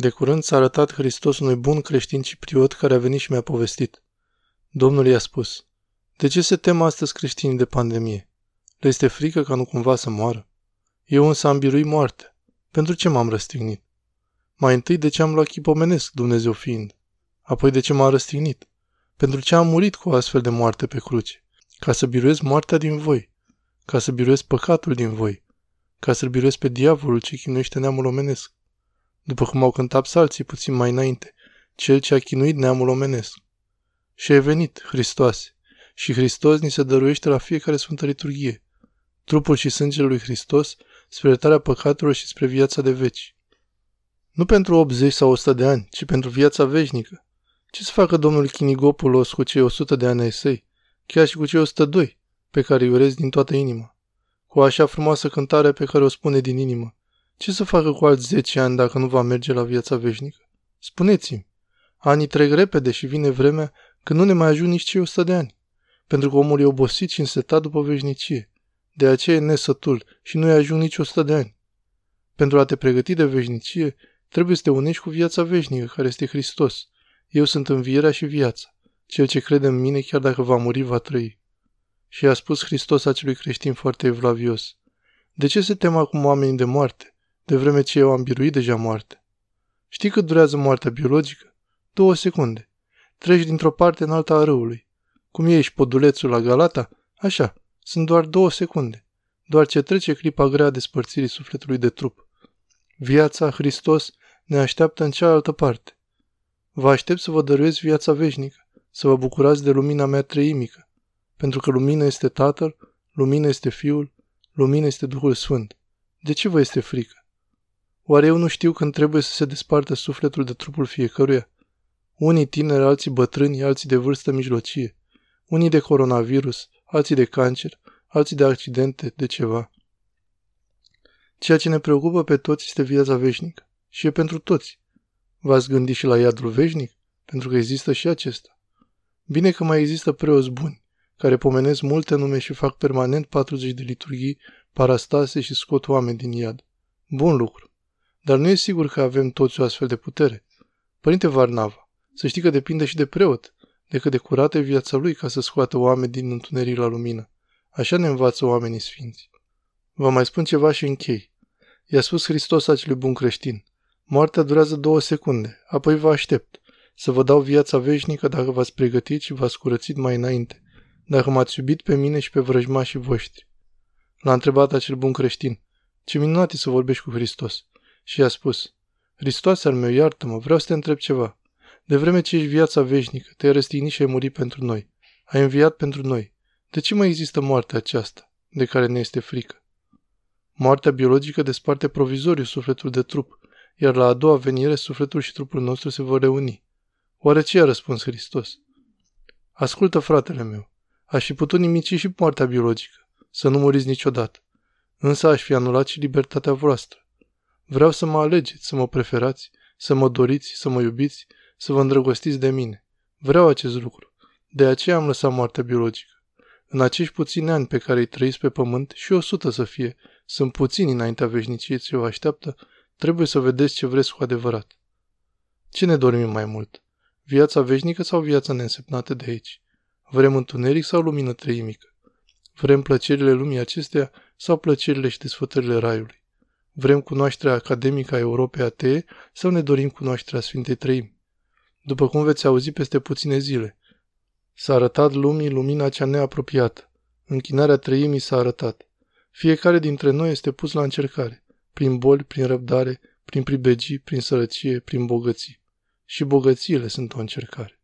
De curând s-a arătat Hristos unui bun creștin cipriot care a venit și mi-a povestit. Domnul i-a spus, de ce se tem astăzi creștinii de pandemie? Le este frică ca nu cumva să moară? Eu însă am biruit moarte. Pentru ce m-am răstignit? Mai întâi de ce am luat chip omenesc, Dumnezeu fiind? Apoi de ce m-am răstignit? Pentru ce am murit cu o astfel de moarte pe cruce? Ca să biruiesc moartea din voi, ca să biruiesc păcatul din voi, ca să-l biruiesc pe diavolul ce chinuiește neamul omenesc. După cum au cântat psalții puțin mai înainte, cel ce a chinuit neamul omenesc. Și e venit, Hristoase, și Hristos ni se dăruiește la fiecare sfântă liturghie. Trupul și sângele lui Hristos spre iertarea păcatelor și spre viața de veci. Nu pentru 80 sau 100 de ani, ci pentru viața veșnică. Ce să facă domnul Chinigopulos cu cei 100 de ani ai săi, chiar și cu cei 102, pe care îi urez din toată inima? Cu așa frumoasă cântare pe care o spune din inimă. Ce să facă cu alți 10 ani dacă nu va merge la viața veșnică? Spuneți-mi. Anii trec repede și vine vremea când nu ne mai ajung nici cei 100 de ani, pentru că omul e obosit și însetat după veșnicie. De aceea e nesătul și nu-i ajung nici 100 de ani. Pentru a te pregăti de veșnicie, trebuie să te unești cu viața veșnică, care este Hristos. Eu sunt învierea și viața. Cel ce crede în mine, chiar dacă va muri, va trăi. Și a spus Hristos acelui creștin foarte evlavios. De ce se tem acum oamenii de moarte, de vreme ce eu am biruit deja moarte? Știi cât durează moartea biologică? Două secunde. Treci dintr-o parte în alta a râului. Cum ești podulețul la Galata? Așa, sunt doar două secunde. Doar ce trece clipa grea a despărțirii sufletului de trup. Viața, Hristos, ne așteaptă în cealaltă parte. Vă aștept să vă dăruiesc viața veșnică, să vă bucurați de lumina mea treimică, pentru că lumina este Tatăl, lumina este Fiul, lumina este Duhul Sfânt. De ce vă este frică? Oare eu nu știu când trebuie să se despartă sufletul de trupul fiecăruia? Unii tineri, alții bătrâni, alții de vârstă mijlocie. Unii de coronavirus, alții de cancer, alții de accidente, de ceva. Ceea ce ne preocupă pe toți este viața veșnică. Și e pentru toți. V-ați gândit și la iadul veșnic? Pentru că există și acesta. Bine că mai există preoți buni, care pomenesc multe nume și fac permanent 40 de liturghii, parastase și scot oameni din iad. Bun lucru. Dar nu e sigur că avem toți o astfel de putere. Părinte Varnava, să știi că depinde și de preot, de cât de curată e viața lui ca să scoată oameni din întuneric la lumină. Așa ne învață oamenii sfinți. Vă mai spun ceva și închei. I-a spus Hristos acelui bun creștin. Moartea durează două secunde, apoi vă aștept. Să vă dau viața veșnică dacă v-ați pregătit și v-ați curățit mai înainte. Dacă m-ați iubit pe mine și pe vrăjmașii voștri. L-a întrebat acel bun creștin. Ce minunat e să vorbești cu Hristos. Și i-a spus. Hristos al meu, iartă-mă, vreau să te întreb ceva. De vreme ce ești viața veșnică, te-ai răstignit și ai murit pentru noi. Ai înviat pentru noi. De ce mai există moartea aceasta, de care ne este frică? Moartea biologică desparte provizoriu sufletul de trup, iar la a doua venire sufletul și trupul nostru se vor reuni. Oare ce a răspuns Hristos? Ascultă, fratele meu, aș fi putut nimici și moartea biologică, să nu muriți niciodată, însă aș fi anulat și libertatea voastră. Vreau să mă alegeți, să mă preferați, să mă doriți, să mă iubiți, să vă îndrăgostiți de mine. Vreau acest lucru. De aceea am lăsat moartea biologică. În acești puțini ani pe care îi trăiți pe pământ, și o sută să fie, sunt puțini înaintea veșniciei ce vă așteaptă, trebuie să vedeți ce vreți cu adevărat. Ce ne dorim mai mult? Viața veșnică sau viața neînsemnată de aici? Vrem întuneric sau lumină treimică? Vrem plăcerile lumii acesteia sau plăcerile și desfătările raiului? Vrem cunoașterea academică a Europei atee sau ne dorim cunoașterea Sfintei Trăimi? După cum veți auzi peste puține zile, S-a arătat lumii lumina cea neapropiată. Închinarea trăimii s-a arătat. Fiecare dintre noi este pus la încercare, prin boli, prin răbdare, prin pribegii, prin sărăcie, prin bogății. Și bogățiile sunt o încercare.